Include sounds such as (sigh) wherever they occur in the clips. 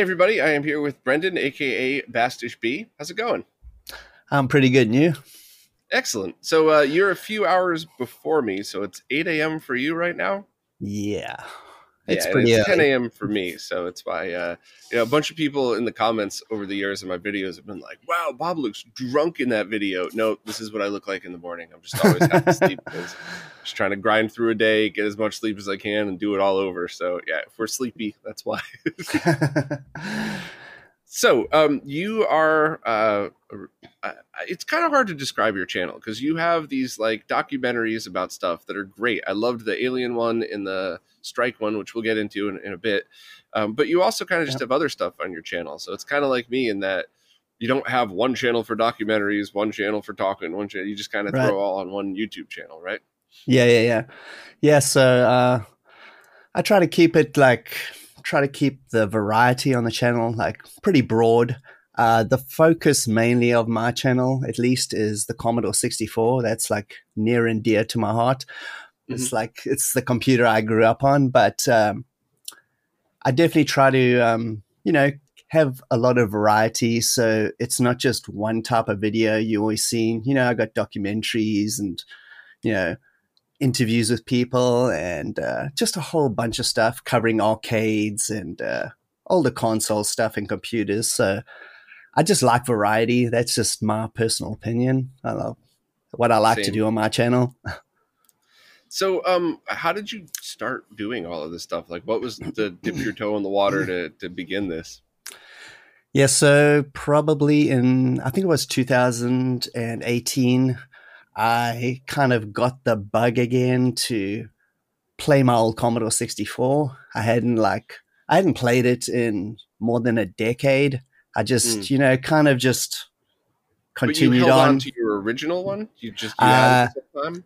Everybody, I am here with Brendan, aka Bastich B. How's it going? I'm pretty good, and you? Excellent. So uh, you're a few hours before me, so it's 8 a.m. for you right now. Yeah, it's yeah, pretty it's 10 a.m. for me. So it's why uh, you know a bunch of people in the comments over the years of my videos have been like, "Wow, Bob looks drunk in that video." No, this is what I look like in the morning. I'm just always half asleep because just trying to grind through a day, get as much sleep as I can, and do it all over. So yeah, if we're sleepy, that's why. (laughs) So, um, you are. Uh, uh, it's kind of hard to describe your channel because you have these like documentaries about stuff that are great. I loved the Alien one and the Strike one, which we'll get into in, in a bit. Um, but you also kind of just have other stuff on your channel. So it's kind of like me in that you don't have one channel for documentaries, one channel for talking, one channel. You just kind of Right. throw all on one YouTube channel, right? Yeah, yeah, yeah, yeah. So uh, I try to keep it like try to keep the variety on the channel like pretty broad. Uh, the focus mainly of my channel, at least, is the Commodore 64. That's like near and dear to my heart. It's like it's the computer I grew up on, but um, I definitely try to, um, you know, have a lot of variety. So it's not just one type of video you're always seen. You know, I got documentaries and, you know, interviews with people and uh, just a whole bunch of stuff covering arcades and uh, all the console stuff and computers. So I just like variety. That's just my personal opinion. I love what I like to do on my channel. So, um, how did you start doing all of this stuff? Like, what was the dip your toe in the water to to begin this? Yeah, so probably in I think it was 2018, I kind of got the bug again to play my old Commodore 64. I hadn't like I hadn't played it in more than a decade. I just, hmm. you know, kind of just continued on. on. to your original one. You just you had uh, it the time.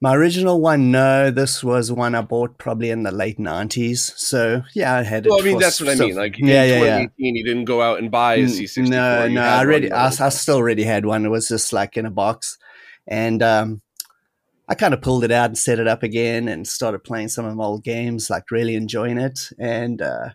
My original one, no, this was one I bought probably in the late 90s. So, yeah, I had it. Well, I mean, for that's what I mean. Like, in yeah, yeah, yeah. 2018, you didn't go out and buy a N- C64. No, no, I already, I, I still already had one. It was just like in a box, and um, I kind of pulled it out and set it up again, and started playing some of my old games, like really enjoying it. And uh,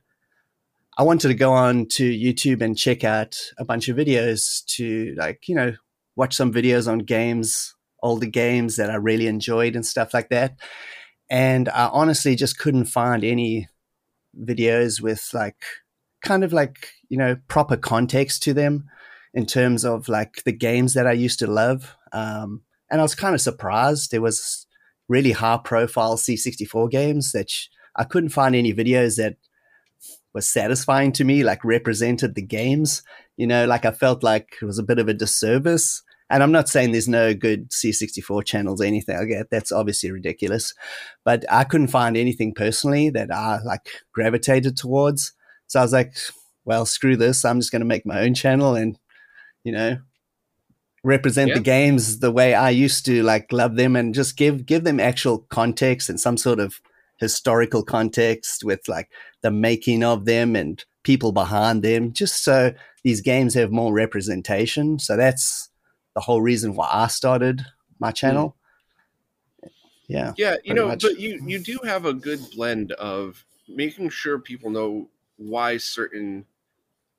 I wanted to go on to YouTube and check out a bunch of videos to, like, you know, watch some videos on games, older games that I really enjoyed and stuff like that. And I honestly just couldn't find any videos with like kind of like you know proper context to them in terms of like the games that I used to love. Um, and I was kind of surprised there was really high profile C64 games that sh- I couldn't find any videos that was satisfying to me, like represented the games. You know, like I felt like it was a bit of a disservice. And I'm not saying there's no good C64 channels or anything like that. That's obviously ridiculous. But I couldn't find anything personally that I like gravitated towards. So I was like, well, screw this. I'm just going to make my own channel and, you know, represent Yeah. the games the way I used to like love them and just give give them actual context and some sort of historical context with like the making of them and people behind them just so these games have more representation. So that's the whole reason why I started my hmm. channel. Yeah. Yeah, you know, much. but you you do have a good blend of making sure people know why certain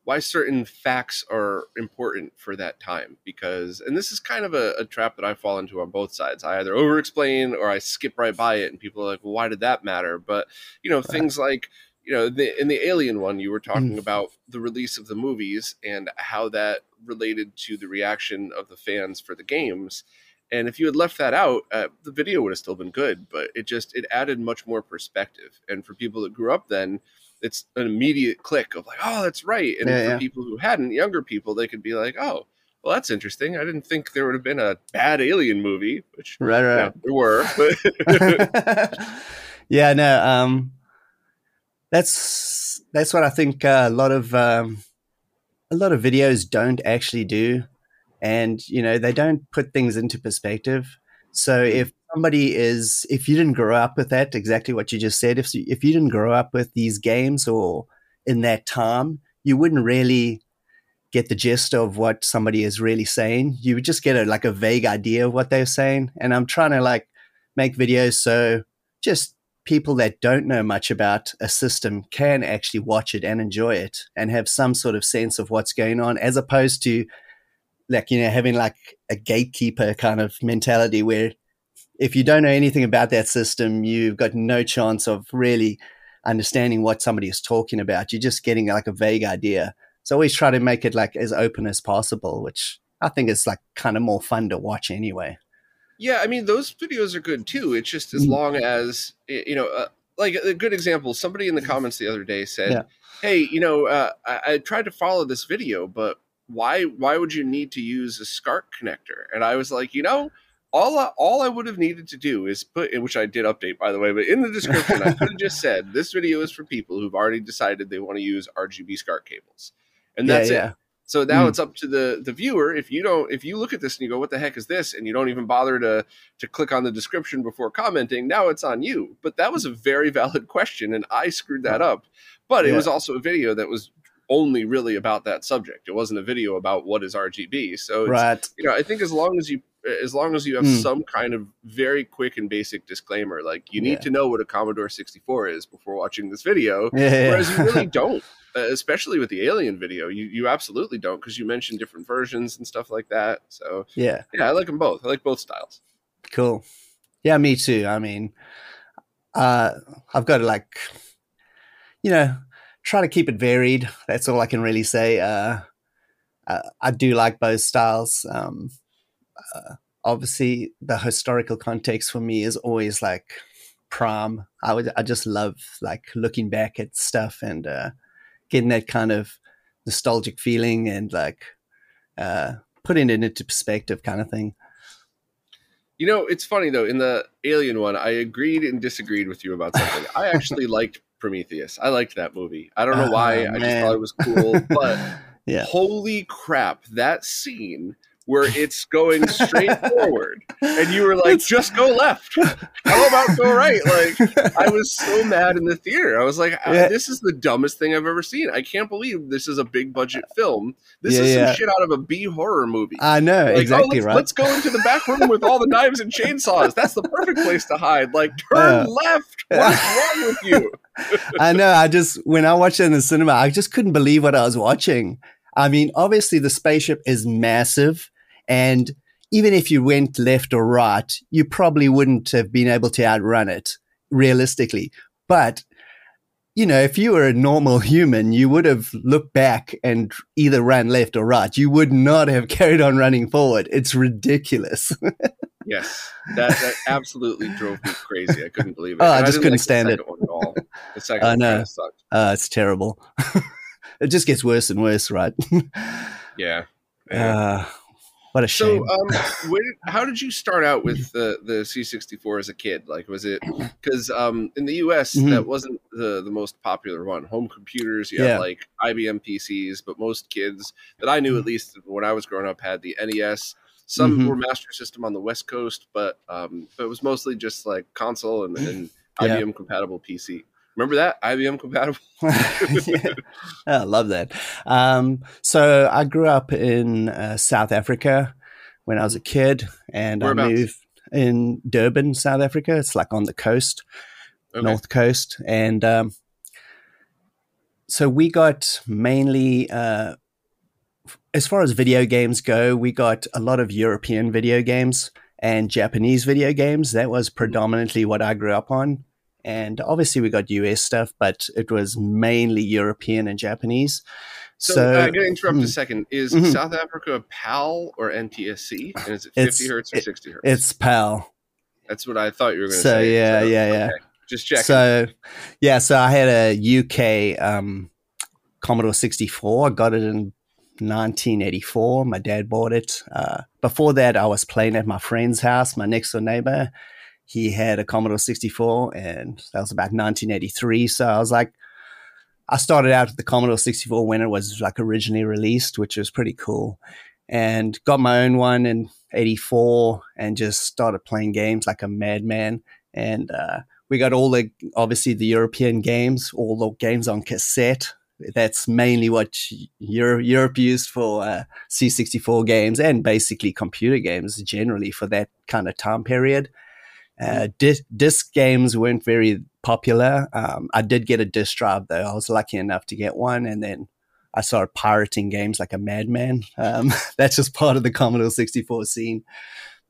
why certain facts are important for that time because and this is kind of a, a, trap that i fall into on both sides i either over explain or i skip right by it and people are like well why did that matter but you know right. things like you know the, in the alien one you were talking mm. about the release of the movies and how that related to the reaction of the fans for the games and if you had left that out uh, the video would have still been good but it just it added much more perspective and for people that grew up then it's an immediate click of like, oh, that's right. And yeah, for yeah. people who hadn't, younger people, they could be like, oh, well, that's interesting. I didn't think there would have been a bad alien movie, which right, right, yeah, there were. But (laughs) yeah, no, um, that's that's what I think uh, a lot of um, a lot of videos don't actually do, and you know they don't put things into perspective. So if somebody is if you didn't grow up with that exactly what you just said if if you didn't grow up with these games or in that time you wouldn't really get the gist of what somebody is really saying. You would just get a like a vague idea of what they're saying. And i'm trying to like make videos so just people that don't know much about a system can actually watch it and enjoy it and have some sort of sense of what's going on as opposed to like you know having like a gatekeeper kind of mentality where if you don't know anything about that system, you've got no chance of really understanding what somebody is talking about. You're just getting like a vague idea. So always try to make it like as open as possible, which I think is like kind of more fun to watch anyway. Yeah, I mean those videos are good too. It's just as mm. long as you know, uh, like a good example. Somebody in the comments the other day said, yeah. "Hey, you know, uh, I, I tried to follow this video, but why? Why would you need to use a SCART connector?" And I was like, you know, all I, all I would have needed to do is put, which I did update by the way, but in the description I could have just (laughs) said this video is for people who've already decided they want to use RGB SCART cables, and that's yeah, yeah. it. So now mm. it's up to the the viewer. If you don't, if you look at this and you go, "What the heck is this?" and you don't even bother to to click on the description before commenting, now it's on you. But that was a very (laughs) valid question, and I screwed that up. But it was also a video that was only really about that subject. It wasn't a video about what is RGB. So, right. you know, I think as long as you as long as you have mm. some kind of very quick and basic disclaimer, like you need yeah. to know what a Commodore 64 is before watching this video, (laughs) yeah, whereas you really (laughs) don't. Uh, especially with the alien video, you you absolutely don't because you mentioned different versions and stuff like that. So yeah, yeah, I like them both. I like both styles. Cool. Yeah, me too. I mean, uh, I've got to like, you know, try to keep it varied. That's all I can really say. Uh, uh, I do like both styles. Um, uh, obviously, the historical context for me is always like prom. I would, I just love like looking back at stuff and uh, getting that kind of nostalgic feeling and like uh, putting it into perspective, kind of thing. You know, it's funny though. In the Alien one, I agreed and disagreed with you about something. I actually (laughs) liked Prometheus. I liked that movie. I don't know why. Oh, I just thought it was cool. But (laughs) yeah. holy crap, that scene where it's going straight (laughs) forward. And you were like it's... just go left. How about go right? Like i was so mad in the theater. I was like uh, yeah. this is the dumbest thing i've ever seen. I can't believe this is a big budget film. This yeah, is some yeah. shit out of a b horror movie. I know like, oh, exactly oh, let's, right? let's go into the back room with all the knives and chainsaws. That's the perfect place to hide. Like (laughs) turn left. What's wrong with you? (laughs) I know i just when i watched it in the cinema i just couldn't believe what i was watching I mean, obviously the spaceship is massive. And even if you went left or right, you probably wouldn't have been able to outrun it realistically. But, you know, if you were a normal human, you would have looked back and either ran left or right. You would not have (laughs) carried on running forward. It's ridiculous. (laughs) yes, that, that absolutely drove me crazy. I couldn't believe it. Oh, I just I couldn't like stand it. at all. The second I know. Uh, it's terrible. (laughs) it just gets worse and worse, right? yeah. yeah. Uh, (laughs) what a shame. So, um, (laughs) where, how did you start out with the the C64 as a kid? Like, was it (clears throat) because um, in the U.S. Mm-hmm. that wasn't the the most popular one? Home computers, you yeah. had like IBM PCs, but most kids that I knew, at mm-hmm. least when I was growing up, had the NES. Some mm-hmm. were Master System on the West Coast, but um, but it was mostly just like console and, and yeah. IBM compatible PC. Remember that IBM compatible? (laughs) yeah. I love that. Um, so I grew up in uh, South Africa when I was a kid, and I moved in Durban, South Africa. It's like on the coast, okay. north coast, and um, so we got mainly uh, as far as video games go, we got a lot of European video games and Japanese video games. That was predominantly what I grew up on. And obviously, we got US stuff, but it was mainly European and Japanese. So, So, uh, I'm going to interrupt mm, a second. Is Mhm. South Africa PAL or NTSC? And is it 50 It's- hertz or it- 60 hertz? it's PAL. That's what I thought you were going to So, say. yeah, yeah, yeah. okay. Just checking. So, yeah, so I had a UK um, Commodore 64. I got it in 1984. My dad bought it. Uh, before that, I was playing at my friend's house, my next door neighbor. He had a Commodore 64, and that was about 1983. So I was like, I started out with the Commodore 64 when it was like originally released, which was pretty cool. And got my own one in 84 and just started playing games like a madman. And uh, we got all the obviously the European games, all the games on cassette. That's mainly what Europe, Europe used for uh, C64 games and basically computer games generally for that kind of time period. Uh, dis- disc games weren't very popular. Um, I did get a disc drive though. I was lucky enough to get one, and then I started pirating games like a madman. Um, (laughs) that's just part of the Commodore 64 scene.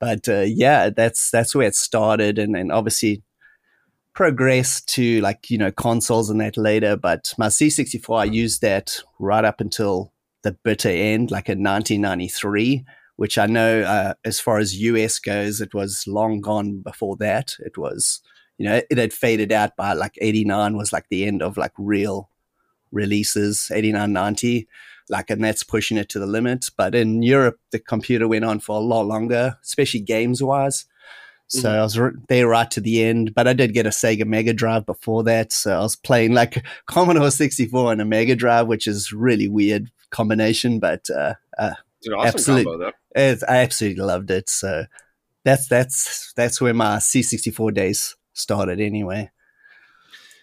But uh, yeah, that's that's where it started, and then obviously progressed to like you know consoles and that later. But my C64, I used that right up until the bitter end, like in 1993 which I know uh, as far as US goes, it was long gone before that. It was, you know, it had faded out by like 89 was like the end of like real releases, 89, 90. Like, and that's pushing it to the limit. But in Europe, the computer went on for a lot longer, especially games wise. So Mhm. I was r- there right to the end, but I did get a Sega Mega Drive before that. So I was playing like (laughs) Commodore 64 and a Mega Drive, which is really weird combination, but uh, uh, an awesome absolute- combo, it's, I absolutely loved it. So that's that's that's where my C64 days started. Anyway,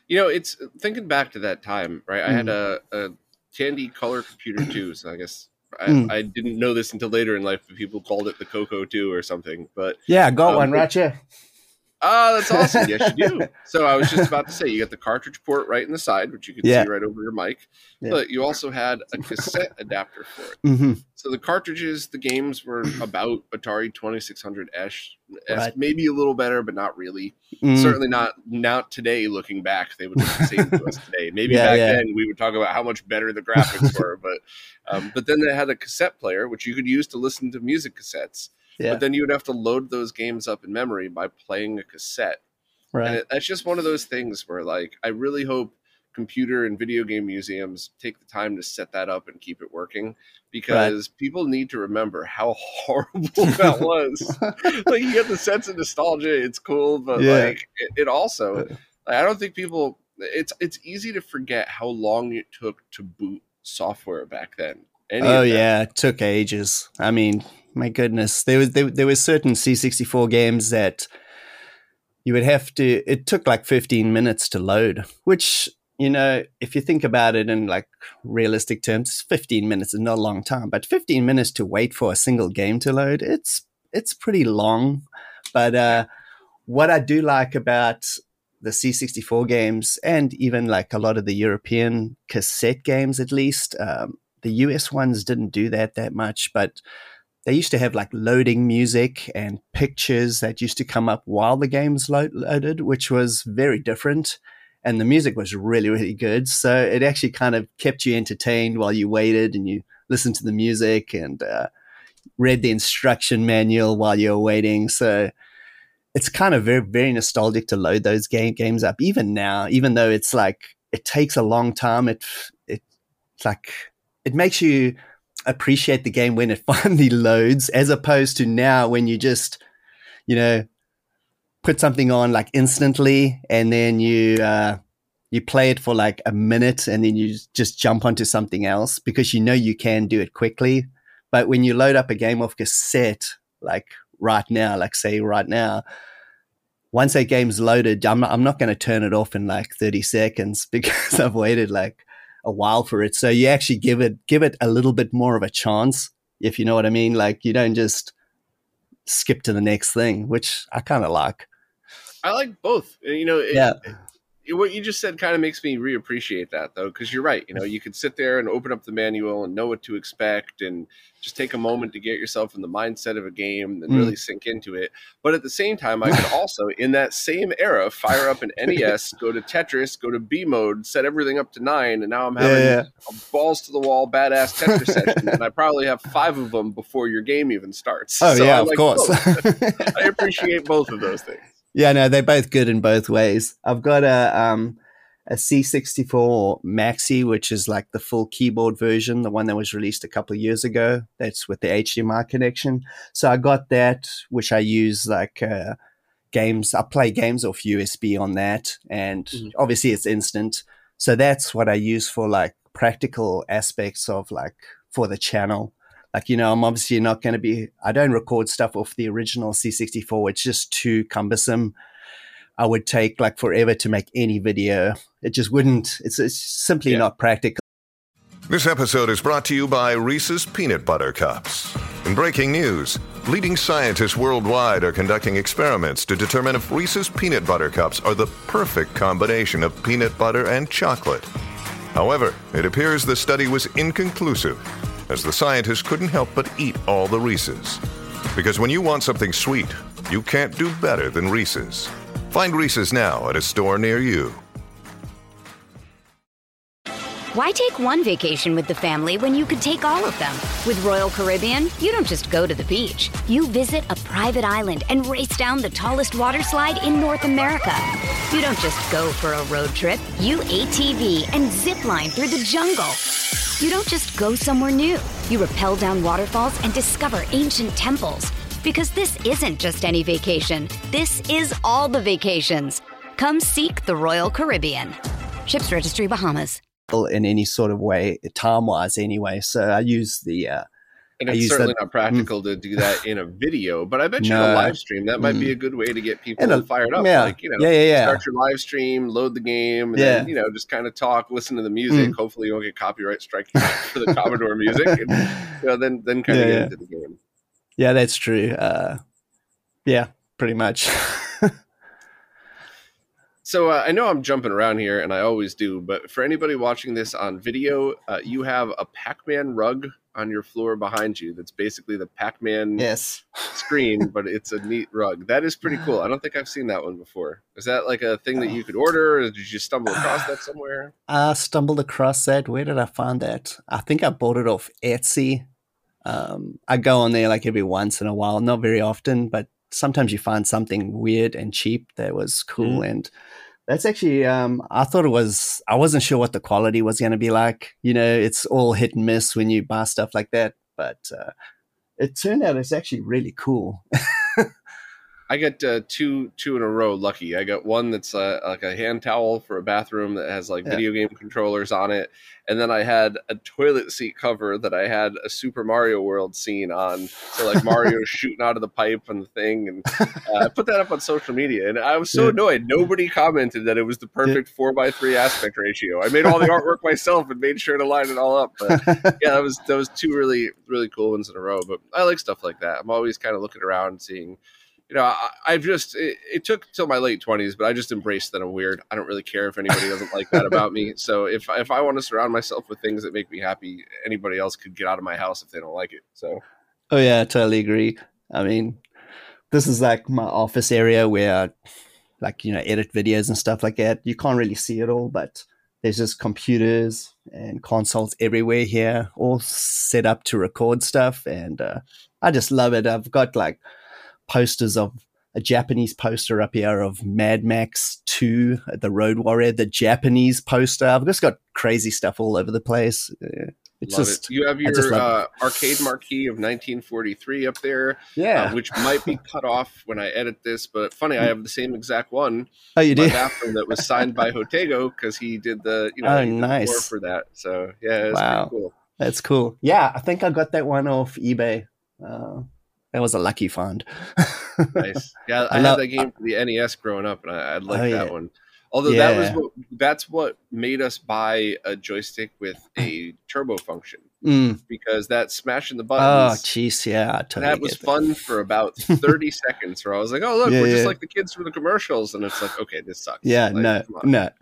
You know, it's thinking back to that time, right? I had Mm. a, a Tandy color computer too, so I guess I, Mm. I didn't know this until later in life. But people called it the Coco 2 or something. But yeah, I got Um, one right here. Ah, that's awesome. yes, you do. (laughs) So I was just about to say, you got the cartridge port right in the side, which you can Yeah. see right over your mic. Yeah. But you also had a cassette adapter for it. hmm So the cartridges, the games were (clears throat) about Atari 2600 S, Right. maybe a little better, but not really. Mm, Certainly not now today. Looking back, they would look the same to us today. Maybe Yeah, back then we would talk about how much better the graphics were, but um, but then they had a cassette player which you could use to listen to music cassettes. Yeah, But then you would have to load those games up in memory by playing a cassette. Right. it, that's just one of those things where, like, I really hope computer and video game museums take the time to set that up and keep it working because people need to remember how (laughs) horrible (laughs) that was. like, you get the sense of nostalgia, it's cool, but Yeah. like, it, it also, like, I don't think people. It's it's easy to forget how long it took to boot software back then. Any Oh yeah, it took ages. I mean, my goodness, there was there, there were certain C64 games that you would have to. It took like 15 minutes to load, which you know, if you think about it in like realistic terms, 15 minutes is not a long time, but 15 minutes to wait for a single game to load, it's it's pretty long. But uh, what I do like about the C64 games and even like a lot of the European cassette games, at least, um, the US ones didn't do that that much, but they used to have like loading music and pictures that used to come up while the games lo- loaded, which was very different. And the music was really, really good. So it actually kind of kept you entertained while you waited and you listened to the music and uh, read the instruction manual while you were waiting. So it's kind of very, very nostalgic to load those game games up. Even now, even though it's like it takes a long time, it it it's like it makes you appreciate the game when it (laughs) finally loads, as opposed to now when you just, you know, put something on like instantly and then you uh, you play it for like a minute and then you just jump onto something else because you know you can do it quickly. But when you load up a game off cassette, like right now, like say right now, once that game's loaded, I'm, I'm not going to turn it off in like 30 seconds (laughs) because I've waited like a while for it. So you actually give it give it a little bit more of a chance, if you know what I mean. Like you don't just skip to the next thing, which I kind of like. I like both. You know, it, Yeah. What you just said kind of makes me reappreciate that though, because you're right. You know, you could sit there and open up the manual and know what to expect, and just take a moment to get yourself in the mindset of a game and mm. really sink into it. But at the same time, I could (laughs) also, in that same era, fire up an NES, (laughs) go to Tetris, go to B mode, set everything up to nine, and now I'm having yeah, yeah. a balls to the wall badass Tetris session, and I probably have five of them before your game even starts. Oh so yeah, of course. (laughs) I appreciate both of those things. Yeah, no, they're both good in both ways. I've got a um a C64 Maxi, which is like the full keyboard version, the one that was released a couple of years ago. That's with the HDMI connection. So I got that, which I use like uh, games. I play games off USB on that, and mm-hmm. obviously it's instant. So that's what I use for like practical aspects of like for the channel like you know i'm obviously not going to be i don't record stuff off the original c64 it's just too cumbersome. I would take like forever to make any video. It just wouldn't it's, it's simply yeah. not practical. This episode is brought to you by reese's peanut butter cups. In breaking news leading scientists worldwide are conducting experiments to determine if reese's peanut butter cups are the perfect combination of peanut butter and chocolate. However it appears the study was inconclusive as the scientists couldn't help but eat all the Reese's. Because when you want something sweet, you can't do better than Reese's. Find Reese's now at a store near you. Why take one vacation with the family when you could take all of them? With Royal Caribbean, you don't just go to the beach. You visit a private island and race down the tallest water slide in North America. You don't just go for a road trip. You ATV and zip line through the jungle. You don't just go somewhere new. You rappel down waterfalls and discover ancient temples. Because this isn't just any vacation, this is all the vacations. Come seek the Royal Caribbean. Ships Registry Bahamas. In any sort of way, time wise, anyway. So I use the uh, and it's certainly that, not (laughs) practical mm. to do that in a video, but I bet you no, a live stream that might mm. be a good way to get people a, fired up. Yeah, like, you know, yeah, yeah, yeah. start your live stream, load the game, and yeah. then, you know, just kind of talk, listen to the music. Mm. Hopefully, you won't get copyright strike for the Commodore music. And, (laughs) you know, then, then kind of yeah, get into the game. Yeah, that's true. Uh, yeah, pretty much. (laughs) So uh, I know I'm jumping around here, and I always do. But for anybody watching this on video, uh, you have a Pac-Man rug on your floor behind you. That's basically the Pac-Man yes. screen, but it's a neat rug. That is pretty cool. I don't think I've seen that one before. Is that like a thing that you could order, or did you stumble across that (sighs) somewhere? I stumbled across that. Where did I find that? I think I bought it off Etsy. Um, I go on there like every once in a while, not very often, but sometimes you find something weird and cheap that was cool mm. and that's actually, um, I thought it was, I wasn't sure what the quality was going to be like. You know, it's all hit and miss when you buy stuff like that. But uh, it turned out it's actually really cool. (laughs) I got uh, two two in a row. Lucky, I got one that's uh, like a hand towel for a bathroom that has like yeah. video game controllers on it, and then I had a toilet seat cover that I had a Super Mario World scene on. So like Mario (laughs) shooting out of the pipe and the thing, and (laughs) uh, I put that up on social media, and I was so yeah. annoyed. Nobody commented that it was the perfect four by three aspect ratio. I made all the artwork (laughs) myself and made sure to line it all up. But yeah, that was that was two really really cool ones in a row. But I like stuff like that. I'm always kind of looking around seeing you know, I, have just it, it, took till my late twenties, but I just embraced that I'm weird. I don't really care if anybody doesn't like that about me. So if if I want to surround myself with things that make me happy, anybody else could get out of my house if they don't like it. So, oh yeah, I totally agree. I mean, this is like my office area where, I, like you know, edit videos and stuff like that. You can't really see it all, but there's just computers and consoles everywhere here, all set up to record stuff, and uh, I just love it. I've got like posters of a Japanese poster up here of Mad Max 2, The Road Warrior, the Japanese poster. I've just got crazy stuff all over the place. It's love just, it. You have your uh, arcade marquee of 1943 up there, uh, yeah, uh, which might be cut off when I edit this. But funny, I have the same exact one. Oh, you did? Bathroom that was signed by Hotego because he did the you know oh, nice for that. So yeah, wow, cool. That's cool. Yeah, I think I got that one off eBay. Uh, that was a lucky find. nice. Yeah, (laughs) I, I had that game for the NES growing up, and I, I like oh, that yeah. one. Although that was what that's what made us buy a joystick with a turbo function Mm. because that smashing the Oh, buttons jeez, yeah, totally that was fun for about (laughs) 30 seconds where I was like, oh, look, Yeah, we're just like the kids from the commercials. And it's like, okay, this sucks. Yeah, Like, no, no. (laughs)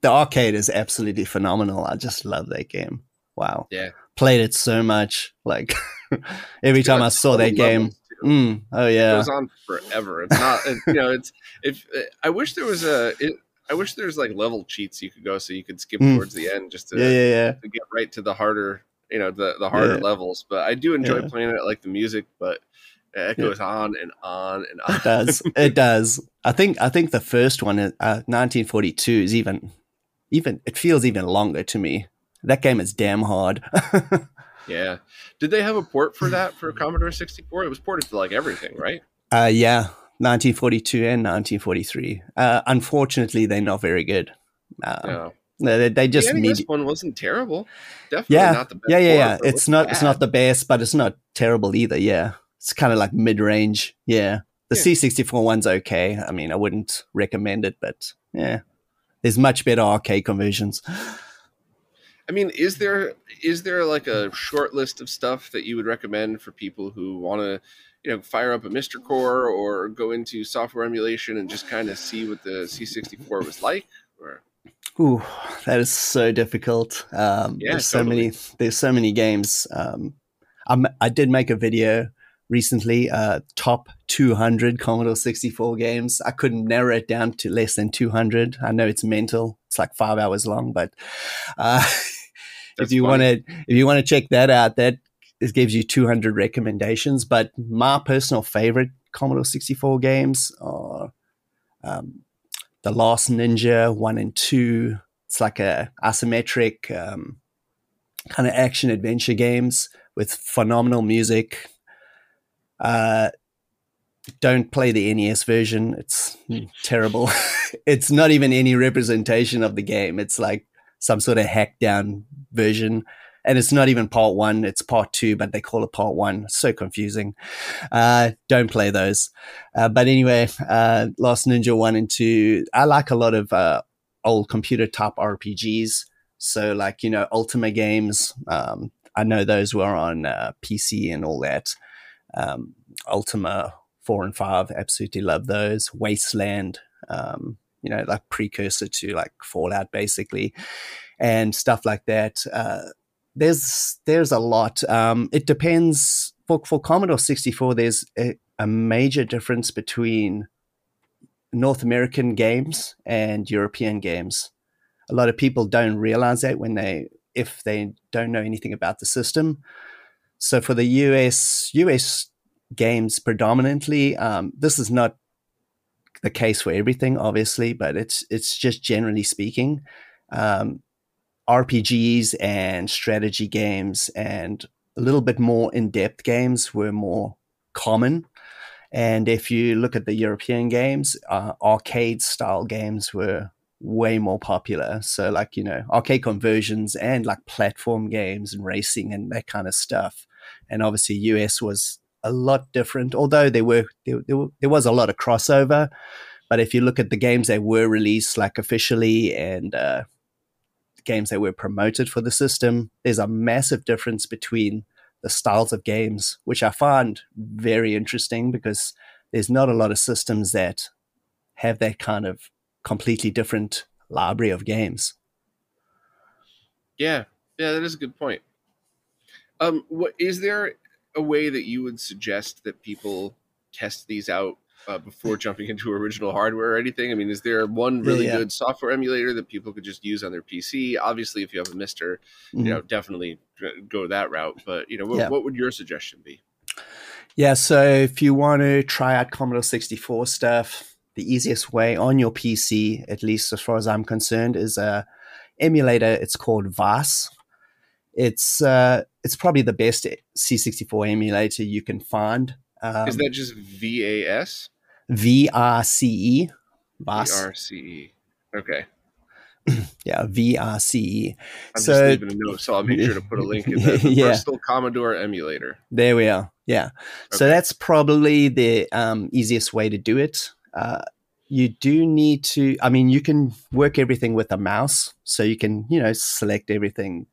the arcade is absolutely phenomenal. I just love that game. Wow. Yeah. Played it so much. Like (laughs) every time I saw that game. Mm, oh It yeah. goes on forever. It's not, it, you know, it's, if I wish there was a, it, I wish there's like level cheats you could go so you could skip Mm. towards the end just to, Yeah, yeah, yeah. to get right to the harder, you know, the, the harder Yeah. levels. But I do enjoy Yeah. playing it. I like the music, but it Yeah. goes on and on and on. It does. (laughs) it does. I think I think the first one, uh, 1942, is even even it feels even longer to me. That game is damn hard. (laughs) Yeah. Did they have a port for that for Commodore 64? It was ported to like everything, right? uh, yeah, 1942 and 1943. Uh, unfortunately, they're not very good. Uh, No. no, They, they just. NES one wasn't terrible. Definitely Yeah, not the best. yeah, yeah, yeah. It's not. It's not the best, but it's not terrible either. Yeah, it's kind of like mid range. Yeah, the Yeah. C64 one's okay. I mean, I wouldn't recommend it, but yeah, there's much better arcade conversions. (laughs) I mean, is there is there like a short list of stuff that you would recommend for people who want to, you know, fire up a MiSTer Core or go into software emulation and just kind of see what the C64 was like? Or Ooh, that is so difficult. Um, Yeah, there's so totally. many. There's so many games. Um, I'm, I did make a video recently. Uh, top 200 Commodore 64 games. I couldn't narrow it down to less than 200. I know it's mental. It's like five hours long, but uh, (laughs) if you want to, if you want to check that out, that it gives you 200 recommendations. But my personal favorite Commodore 64 games are. Um, the Last Ninja one and two. It's like a isometric um, kind of action adventure games with phenomenal music. Uh, don't play the NES version; it's terrible. (laughs) it's not even any representation of the game. It's like some sort of hacked down version. And it's not even part one; it's part two, but they call it part one. So confusing. Uh, don't play those. Uh, but anyway, uh, Last Ninja 1 and 2, I like a lot of uh, old computer type RPGs. So, like, you know, Ultima games, um, I know those were on uh, PC and all that. Um, Ultima 4 and 5, absolutely love those. Wasteland, um, you know, like precursor to like Fallout, basically, and stuff like that. Uh, there's there's a lot. Um, it depends for for Commodore 64. There's a, a major difference between North American games and European games. A lot of people don't realize that when they if they don't know anything about the system. So for the US US games predominantly, um, this is not the case for everything, obviously, but it's it's just generally speaking. Um, RPGs and strategy games and a little bit more in depth games were more common. And if you look at the European games, uh, arcade style games were way more popular. So, like, you know, arcade conversions and like platform games and racing and that kind of stuff. And obviously, US was a lot different, although there were there, there, was a lot of crossover. But if you look at the games that were released like officially and uh, games that were promoted for the system, there's a massive difference between the styles of games, which I find very interesting because there's not a lot of systems that have that kind of completely different library of games. Yeah, yeah, that is a good point. Um, what is there a way that you would suggest that people test these out uh, before jumping into original hardware or anything? I mean, is there one really Yeah. good software emulator that people could just use on their PC? Obviously, if you have a Mister, Mhm. you know, definitely go that route. But you know, what, Yeah. what would your suggestion be? Yeah, so if you want to try out Commodore 64 stuff, the easiest way on your PC, at least as far as I'm concerned, is a emulator. It's called VICE. It's uh, it's probably the best C64 emulator you can find. Um, is that just VICE? VICE? VICE. VICE. Okay. (clears throat) Yeah, VICE. I'm So- just leaving a note, so I'll make sure to put a link in there. The (laughs) Yeah. Versatile Commodore emulator. There we are. Yeah. So that's probably the um, easiest way to do it. Uh, you do need to i mean you can work everything with a mouse so you can you know select everything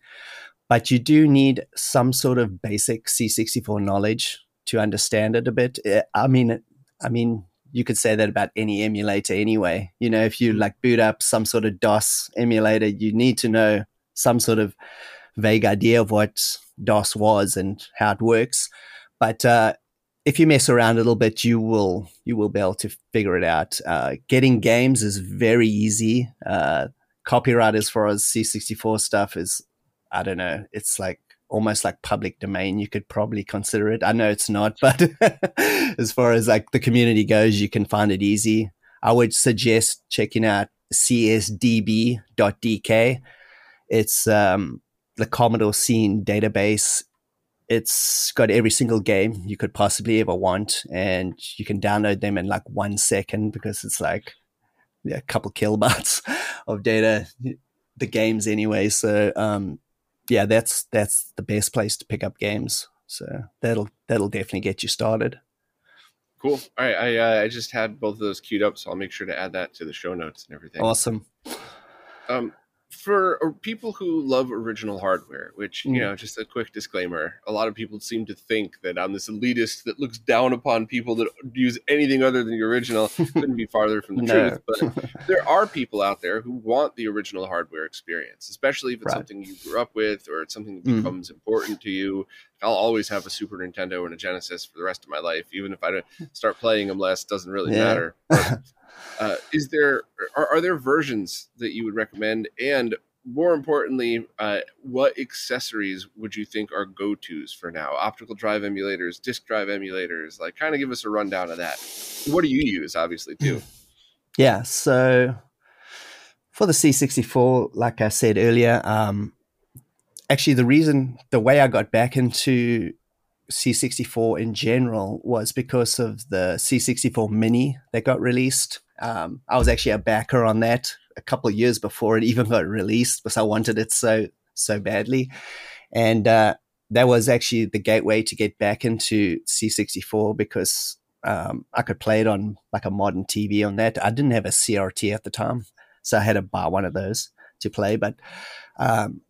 but you do need some sort of basic c64 knowledge to understand it a bit eh, i mean i mean you could say that about any emulator anyway you know if you like boot up some sort of dos emulator you need to know some sort of vague idea of what dos was and how it works but uh, if you mess around a little bit, you will you will be able to figure it out. Uh, getting games is very easy. Uh, copyright as far as C64 stuff is, I don't know, it's like almost like public domain. You could probably consider it. I know it's not, (laughs) but as far as like the community goes, you can find it easy. I would suggest checking out csdb.dk. It's um, the Commodore scene database it's got every single game you could possibly ever want, and you can download them in like one second because it's like yeah, a couple kilobytes (laughs) of data. The games anyway, so um, yeah, that's that's the best place to pick up games. So that'll that'll definitely get you started. Cool. All right, I uh, I just had both of those queued up, so I'll make sure to add that to the show notes and everything. Awesome. Um, for people who love original hardware, which you mm. know, just a quick disclaimer, a lot of people seem to think that I'm this elitist that looks down upon people that use anything other than the original. Couldn't be farther from the (laughs) no. truth. But (laughs) there are people out there who want the original hardware experience, especially if it's right. something you grew up with or it's something that mm. becomes important to you. I'll always have a Super Nintendo and a Genesis for the rest of my life, even if I don't start playing them less. Doesn't really yeah. matter. But, (laughs) uh, is there are, are, there versions that you would recommend, and more importantly, uh, what accessories would you think are go tos for now? Optical drive emulators, disk drive emulators. Like, kind of give us a rundown of that. What do you use, obviously, too? Yeah. So for the C64, like I said earlier, um, actually the reason the way I got back into C64 in general was because of the C64 Mini that got released. Um, I was actually a backer on that a couple of years before it even got released because I wanted it so so badly, and uh, that was actually the gateway to get back into C64 because um, I could play it on like a modern TV on that. I didn't have a CRT at the time, so I had to buy one of those to play, but. Um,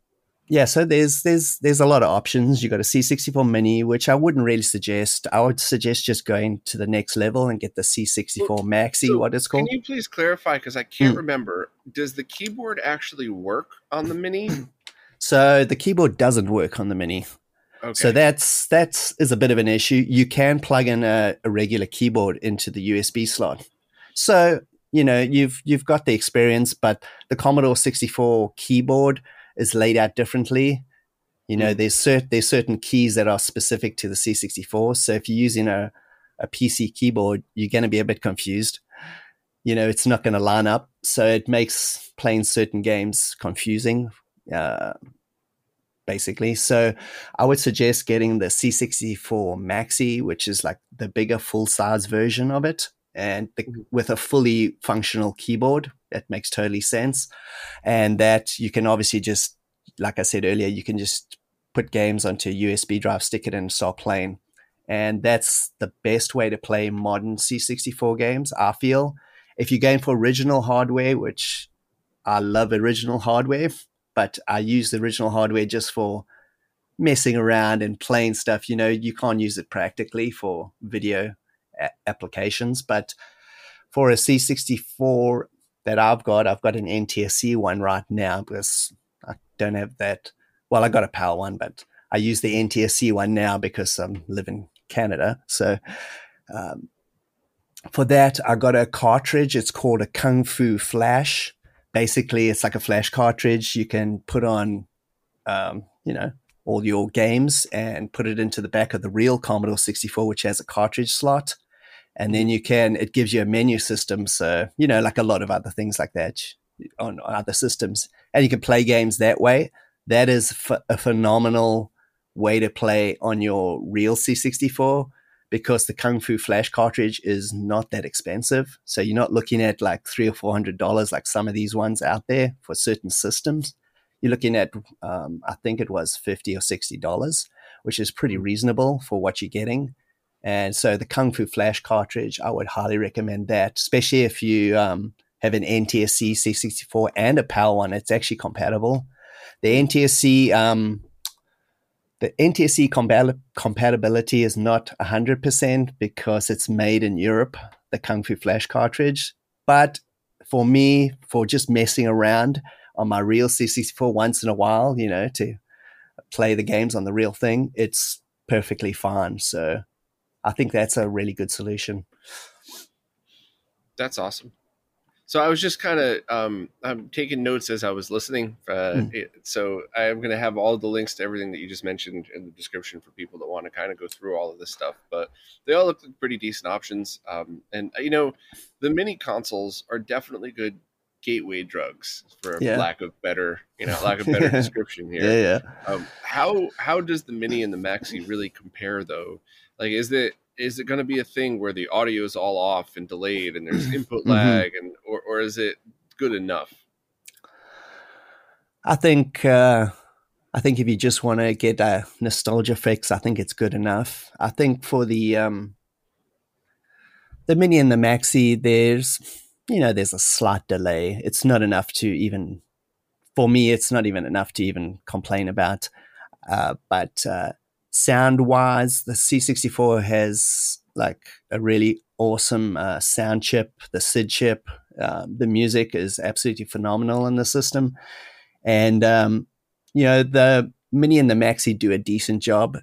yeah, so there's there's there's a lot of options. You got a C64 Mini, which I wouldn't really suggest. I would suggest just going to the next level and get the C64 well, Maxi, so what it's called. Can you please clarify? Because I can't mm. remember. Does the keyboard actually work on the Mini? (clears throat) so the keyboard doesn't work on the Mini. Okay. So that's that's is a bit of an issue. You can plug in a, a regular keyboard into the USB slot. So you know you've you've got the experience, but the Commodore 64 keyboard is laid out differently. You know, mm. there's cert- there's certain keys that are specific to the C64. So if you're using a, a PC keyboard, you're going to be a bit confused. You know, it's not going to line up. So it makes playing certain games confusing, uh, basically. So I would suggest getting the C64 Maxi, which is like the bigger full size version of it, and the, mm. with a fully functional keyboard that makes totally sense. And that you can obviously just, like I said earlier, you can just put games onto a USB drive, stick it in, and start playing. And that's the best way to play modern C64 games, I feel. If you're going for original hardware, which I love original hardware, but I use the original hardware just for messing around and playing stuff. You know, you can't use it practically for video a- applications, but for a C64 that I've got. I've got an NTSC one right now because I don't have that. Well, I got a PAL one, but I use the NTSC one now because I live in Canada. So um, for that, I got a cartridge. It's called a Kung Fu Flash. Basically, it's like a flash cartridge. You can put on, um, you know, all your games and put it into the back of the real Commodore 64, which has a cartridge slot and then you can it gives you a menu system. So you know like a lot of other things like that on other systems. And you can play games that way. That is a phenomenal way to play on your real c64 because the kung fu flash cartridge is not that expensive. So you're not looking at like three or four hundred dollars like some of these ones out there for certain systems. You're looking at um, i think it was 50 or 60 dollars which is pretty reasonable for what you're getting And so the Kung Fu Flash cartridge, I would highly recommend that, especially if you um, have an NTSC C64 and a PAL one. It's actually compatible. The NTSC um, the NTSC compatibility is not 100% because it's made in Europe, the Kung Fu Flash cartridge. But for me, for just messing around on my real C64 once in a while, you know, to play the games on the real thing, it's perfectly fine. So I think that's a really good solution. That's awesome. So I was just kind of um, I'm taking notes as I was listening. Uh, mm. it, so I'm going to have all the links to everything that you just mentioned in the description for people that want to kind of go through all of this stuff. But they all look like pretty decent options. Um, and you know, the mini consoles are definitely good gateway drugs for yeah. lack of better you know lack of better (laughs) description here. Yeah, yeah. Um, how how does the mini and the maxi really compare though? Like, is it is it going to be a thing where the audio is all off and delayed and there's (clears throat) input mm-hmm. lag and or, or is it good enough? I think uh, i think if you just want to get a nostalgia fix i think it's good enough. I think for the um the mini and the maxi there's you know there's a slight delay. It's not enough to even for me it's not even enough to even complain about. Uh, but uh, sound wise, the C64 has like a really awesome uh, sound chip, the SID chip. Uh, the music is absolutely phenomenal in the system. And, um, you know, the Mini and the Maxi do a decent job.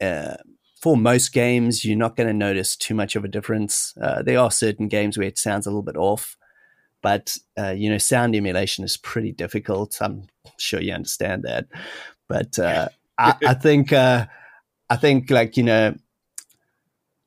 Uh, for most games, you're not going to notice too much of a difference. Uh, there are certain games where it sounds a little bit off, but, uh, you know, sound emulation is pretty difficult. I'm sure you understand that. But uh, I, I, (laughs) think I think like you know,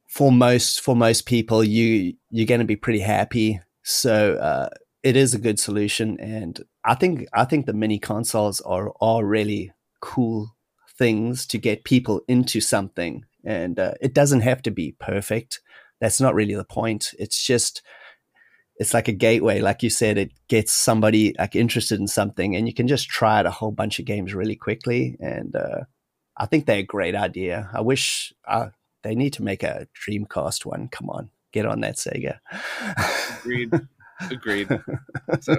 for most for most people, you you're going to be pretty happy. So uh, it is a good solution, and I think I think the mini consoles are are really cool things to get people into something, and uh, it doesn't have to be perfect. That's not really the point. It's just it's like a gateway like you said it gets somebody like interested in something and you can just try out a whole bunch of games really quickly and uh, I think they're a great idea. I wish uh, they need to make a Dreamcast one. Come on, get on that Sega. Agreed. Agreed. (laughs) So,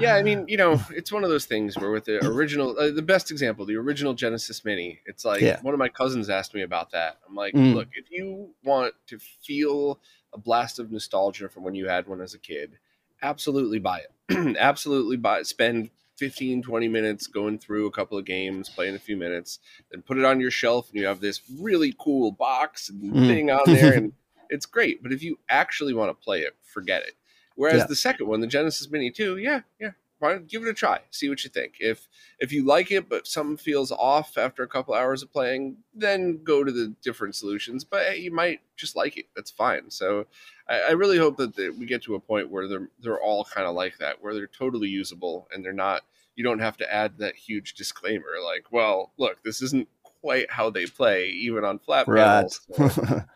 yeah, I mean, you know, it's one of those things where with the original, uh, the best example, the original Genesis Mini, it's like yeah. one of my cousins asked me about that. I'm like, mm. look, if you want to feel a blast of nostalgia from when you had one as a kid, absolutely buy it. (clears throat) absolutely buy it. Spend 15 20 minutes going through a couple of games playing a few minutes then put it on your shelf and you have this really cool box and mm. thing on there and (laughs) it's great but if you actually want to play it forget it whereas yeah. the second one the genesis mini 2 yeah yeah why don't give it a try see what you think if if you like it but something feels off after a couple hours of playing then go to the different solutions but hey, you might just like it that's fine so I, I really hope that the, we get to a point where they're they're all kind of like that, where they're totally usable and they're not. You don't have to add that huge disclaimer like, "Well, look, this isn't quite how they play, even on flat right. panels." (laughs)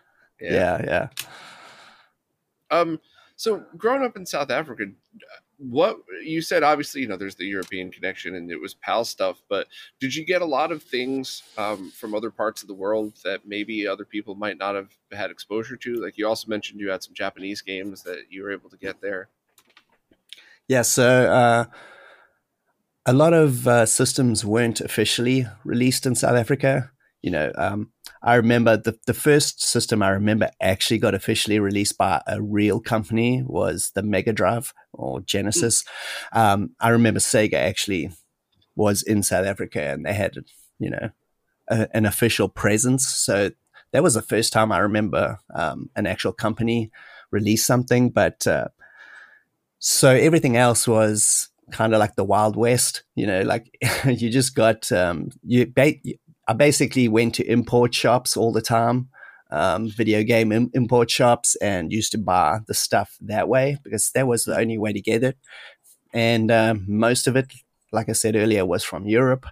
So, yeah. yeah, yeah. Um. So, growing up in South Africa, what you said obviously you know there's the european connection and it was pal stuff but did you get a lot of things um, from other parts of the world that maybe other people might not have had exposure to? Like you also mentioned you had some japanese games that you were able to get there. Yeah so uh, a lot of uh, systems weren't officially released in south africa. You know um, I remember the, the first system I remember actually got officially released by a real company was the Mega Drive or Genesis. Mm. Um, I remember Sega actually was in South Africa and they had, you know, a, an official presence. So that was the first time I remember um, an actual company release something. But uh, so everything else was kind of like the Wild West, you know, like (laughs) you just got um, you. I basically went to import shops all the time, um, video game Im- import shops, and used to buy the stuff that way because that was the only way to get it. And um, most of it, like I said earlier, was from Europe,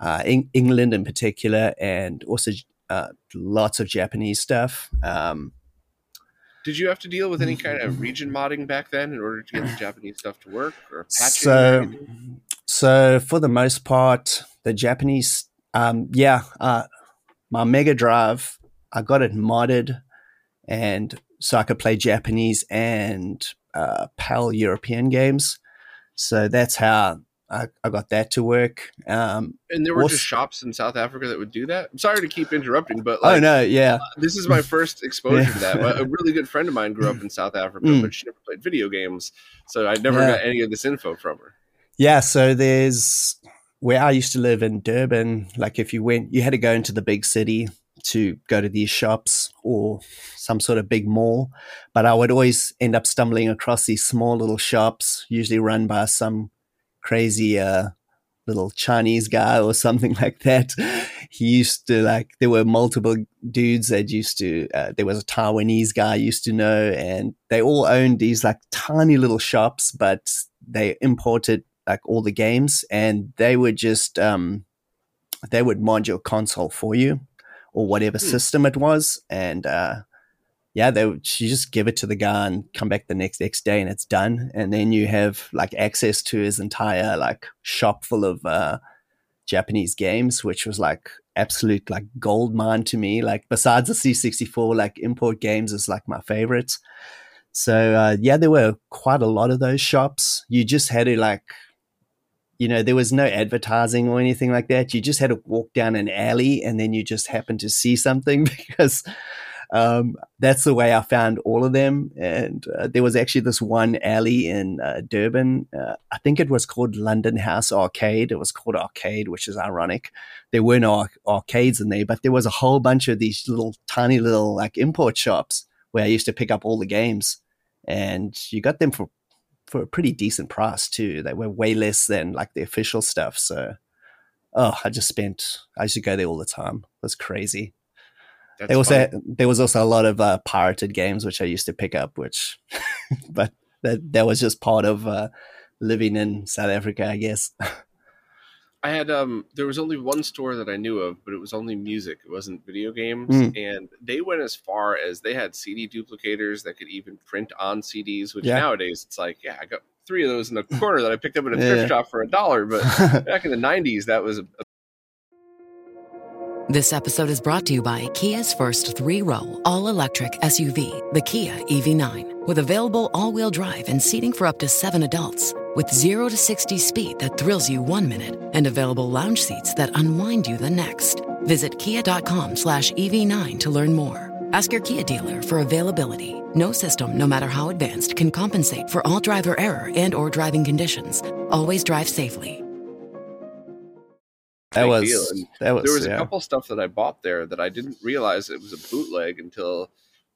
uh, in- England in particular, and also uh, lots of Japanese stuff. Um, did you have to deal with any kind of region modding back then in order to get the Japanese stuff to work or patching? So, so for the most part, the Japanese um, yeah, uh, my Mega Drive, I got it modded, and so I could play Japanese and uh, PAL European games. So that's how I, I got that to work. Um, and there were also, just shops in South Africa that would do that. I'm sorry to keep interrupting, but oh, like, oh no, yeah, uh, this is my (laughs) first exposure yeah. to that. A really good friend of mine grew up in South Africa, mm. but she never played video games, so I never yeah. got any of this info from her. Yeah, so there's where I used to live in Durban. Like if you went, you had to go into the big city to go to these shops or some sort of big mall. But I would always end up stumbling across these small little shops, usually run by some crazy uh, little Chinese guy or something (laughs) like that. He used to like, there were multiple dudes that used to, uh, there was a Taiwanese guy I used to know, and they all owned these like tiny little shops, but they imported like all the games and they would just, um, they would mod your console for you or whatever hmm. system it was. And, uh, yeah, they would, you just give it to the guy and come back the next next day and it's done. And then you have like access to his entire like shop full of uh, Japanese games, which was like absolute like gold mine to me. Like besides the C64, like import games is like my favorites. So uh, yeah, there were quite a lot of those shops. You just had to like, you know, there was no advertising or anything like that. You just had to walk down an alley and then you just happened to see something (laughs) because um, that's the way I found all of them. And uh, there was actually this one alley in uh, Durban. Uh, I think it was called London House Arcade. It was called Arcade, which is ironic. There were no ar- arcades in there, but there was a whole bunch of these little tiny little like import shops where I used to pick up all the games, and you got them for for a pretty decent price too. They were way less than like the official stuff. So, oh, I just spent. I used to go there all the time. It was crazy. That's there was a, there was also a lot of uh, pirated games which I used to pick up, which, (laughs) but that that was just part of uh, living in South Africa, I guess. (laughs) I had um there was only one store that I knew of, but it was only music. It wasn't video games. Mm. And they went as far as they had CD duplicators that could even print on CDs, which yeah. nowadays it's like, yeah, I got three of those in the (laughs) corner that I picked up in a thrift yeah. shop for a dollar. But (laughs) back in the nineties that was a, a this episode is brought to you by Kia's first three row, all electric SUV, the Kia EV9, with available all wheel drive and seating for up to seven adults. With 0 to 60 speed that thrills you one minute and available lounge seats that unwind you the next. Visit kia.com slash EV9 to learn more. Ask your Kia dealer for availability. No system, no matter how advanced, can compensate for all driver error and or driving conditions. Always drive safely that was, that was there was yeah. a couple stuff that I bought there that I didn't realize it was a bootleg until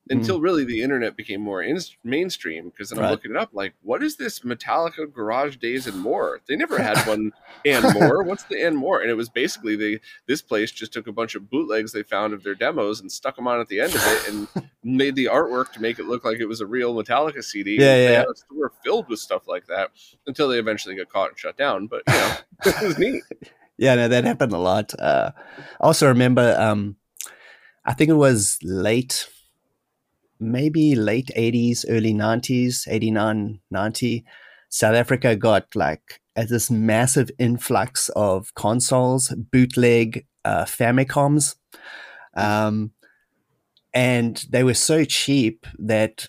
until mm. really the internet became more in, mainstream because then right. I'm looking it up like what is this Metallica Garage Days and more they never had (laughs) one and more what's the and more and it was basically they this place just took a bunch of bootlegs they found of their demos and stuck them on at the end of it and (laughs) made the artwork to make it look like it was a real Metallica CD yeah, yeah. they had a store filled with stuff like that until they eventually got caught and shut down but you know (laughs) it was neat yeah, no, that happened a lot. Uh, also remember, um, I think it was late, maybe late 80s, early 90s, 89, 90. South Africa got like this massive influx of consoles, bootleg uh, Famicoms. Um, and they were so cheap that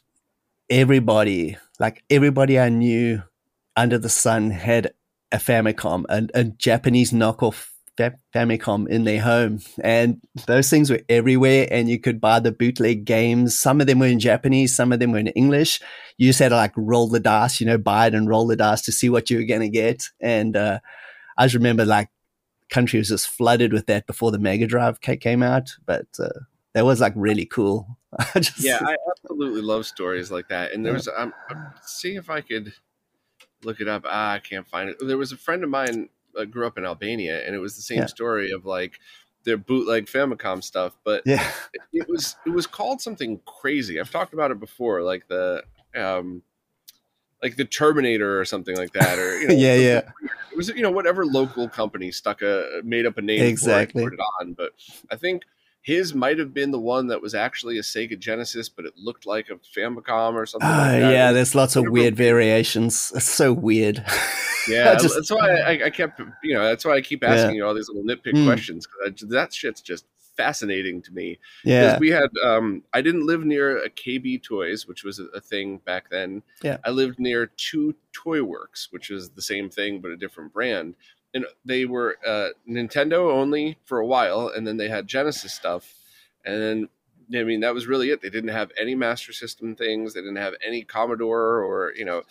everybody, like everybody I knew under the sun, had a Famicom, a, a Japanese knockoff Famicom in their home. And those things were everywhere. And you could buy the bootleg games. Some of them were in Japanese, some of them were in English. You just had to like roll the dice, you know, buy it and roll the dice to see what you were going to get. And uh, I just remember like country was just flooded with that before the Mega Drive came out. But uh, that was like really cool. (laughs) I just, yeah, I absolutely love stories like that. And there was, I'm, I'm seeing if I could look it up. Ah, I can't find it. There was a friend of mine uh, grew up in Albania, and it was the same yeah. story of like their bootleg Famicom stuff, but yeah, it, was it was called something crazy. I've talked about it before, like the um, like the Terminator or something like that, or you (laughs) know, yeah, yeah. It was you know whatever local company stuck a made up a name exactly for it, put it on, but I think his might have been the one that was actually a Sega Genesis, but it looked like a Famicom or something. Uh, like ah, yeah, there's lots of weird variations. (laughs) It's so weird. Yeah, (laughs) just, that's why I, I, kept, you know, that's why I keep asking yeah. you all these little nitpick mm. questions. That shit's just fascinating to me. Yeah. we had um, I didn't live near a KB Toys, which was a, a thing back then. Yeah. I lived near two Toy Works, which is the same thing but a different brand. And they were uh, Nintendo only for a while, and then they had Genesis stuff, and then I mean, that was really it. They didn't have any Master System things. They didn't have any Commodore, or you know,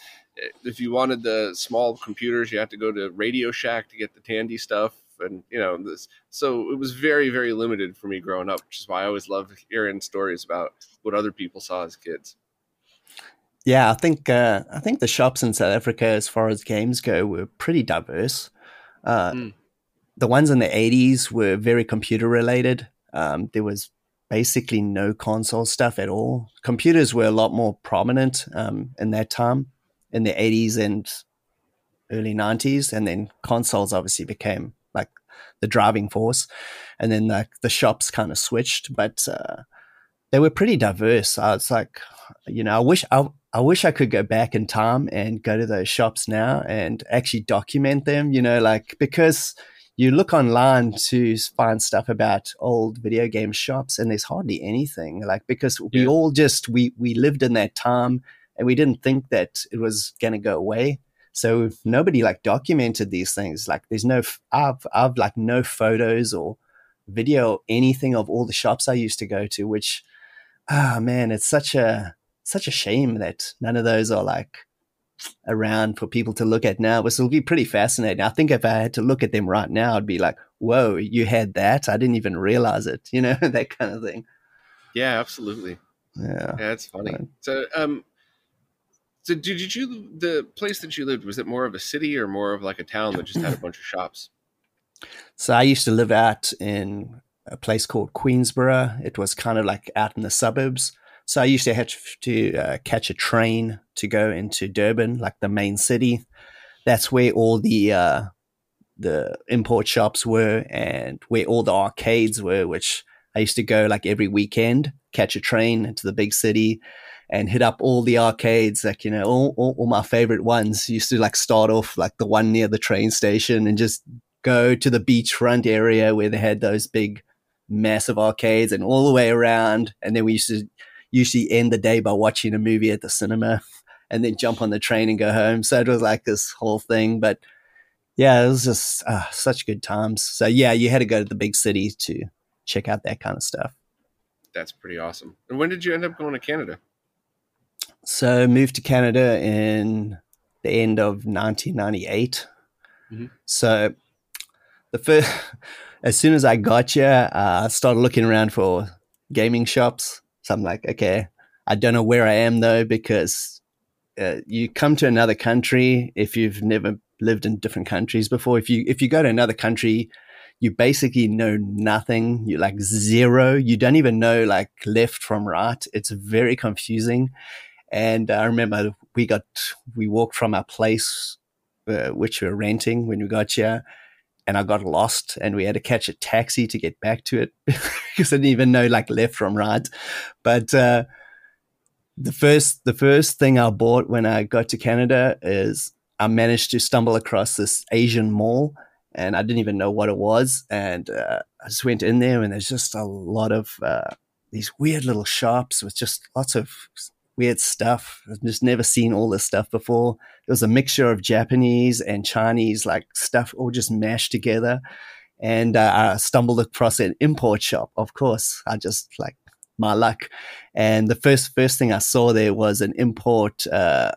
if you wanted the small computers, you had to go to Radio Shack to get the Tandy stuff, and you know, this. So it was very, very limited for me growing up, which is why I always loved hearing stories about what other people saw as kids. Yeah, I think uh, I think the shops in South Africa, as far as games go, were pretty diverse. Uh, Mm. The ones in the '80s were very computer related. Um, there was basically no console stuff at all. Computers were a lot more prominent um, in that time, in the '80s and early '90s, and then consoles obviously became like the driving force, and then like the shops kind of switched, but. Uh, they were pretty diverse. I was like, you know, I wish I, I wish I could go back in time and go to those shops now and actually document them. You know, like because you look online to find stuff about old video game shops and there's hardly anything. Like because we Yeah. all just we we lived in that time and we didn't think that it was going to go away. So nobody like documented these things. Like there's no i've I've like no photos or video or anything of all the shops I used to go to, which ah man, it's such a such a shame that none of those are like around for people to look at now. But it'll be pretty fascinating. I think if I had to look at them right now, I'd be like, "Whoa, you had that? I didn't even realize it." (laughs) You know, that kind of thing. Yeah, absolutely. Yeah. Yeah, it's funny. Right. So, um, so did, did you the place that you lived was it more of a city or more of like a town that just had a (clears throat) bunch of shops? So I used to live out in a place called Queensburgh. It was kind of like out in the suburbs. So I used to have to uh, catch a train to go into Durban, like the main city. That's where all the uh, the import shops were and where all the arcades were, which I used to go like every weekend, catch a train into the big city and hit up all the arcades, like, you know, all, all, all my favorite ones. Used to like start off like the one near the train station and just go to the beachfront area where they had those big, massive arcades and all the way around. And then we used to usually end the day by watching a movie at the cinema (laughs) and then jump on the train and go home. So it was like this whole thing. But yeah, it was just uh, such good times. So yeah, you had to go to the big city to check out that kind of stuff. That's pretty awesome. And when did you end up going to Canada? So moved to Canada in the end of 1998. Mhm. So the first, (laughs) as soon as I got here, uh, I started looking around for gaming shops. So I'm like, okay, I don't know where I am though because uh, you come to another country if you've never lived in different countries before. If you if you go to another country, you basically know nothing. You like zero. You don't even know like left from right. It's very confusing. And I remember we got we walked from our place, uh, which we were renting when we got here, and I got lost, and we had to catch a taxi to get back to it (laughs) because I didn't even know like left from right. But uh, the first the first thing I bought when I got to Canada is I managed to stumble across this Asian mall, and I didn't even know what it was, and uh, I just went in there, and there's just a lot of uh, these weird little shops with just lots of weird stuff. I've just never seen all this stuff before. It was a mixture of Japanese and Chinese like stuff all just mashed together. And uh, I stumbled across an import shop. Of course, I just like my luck. And the first first thing I saw there was an import uh,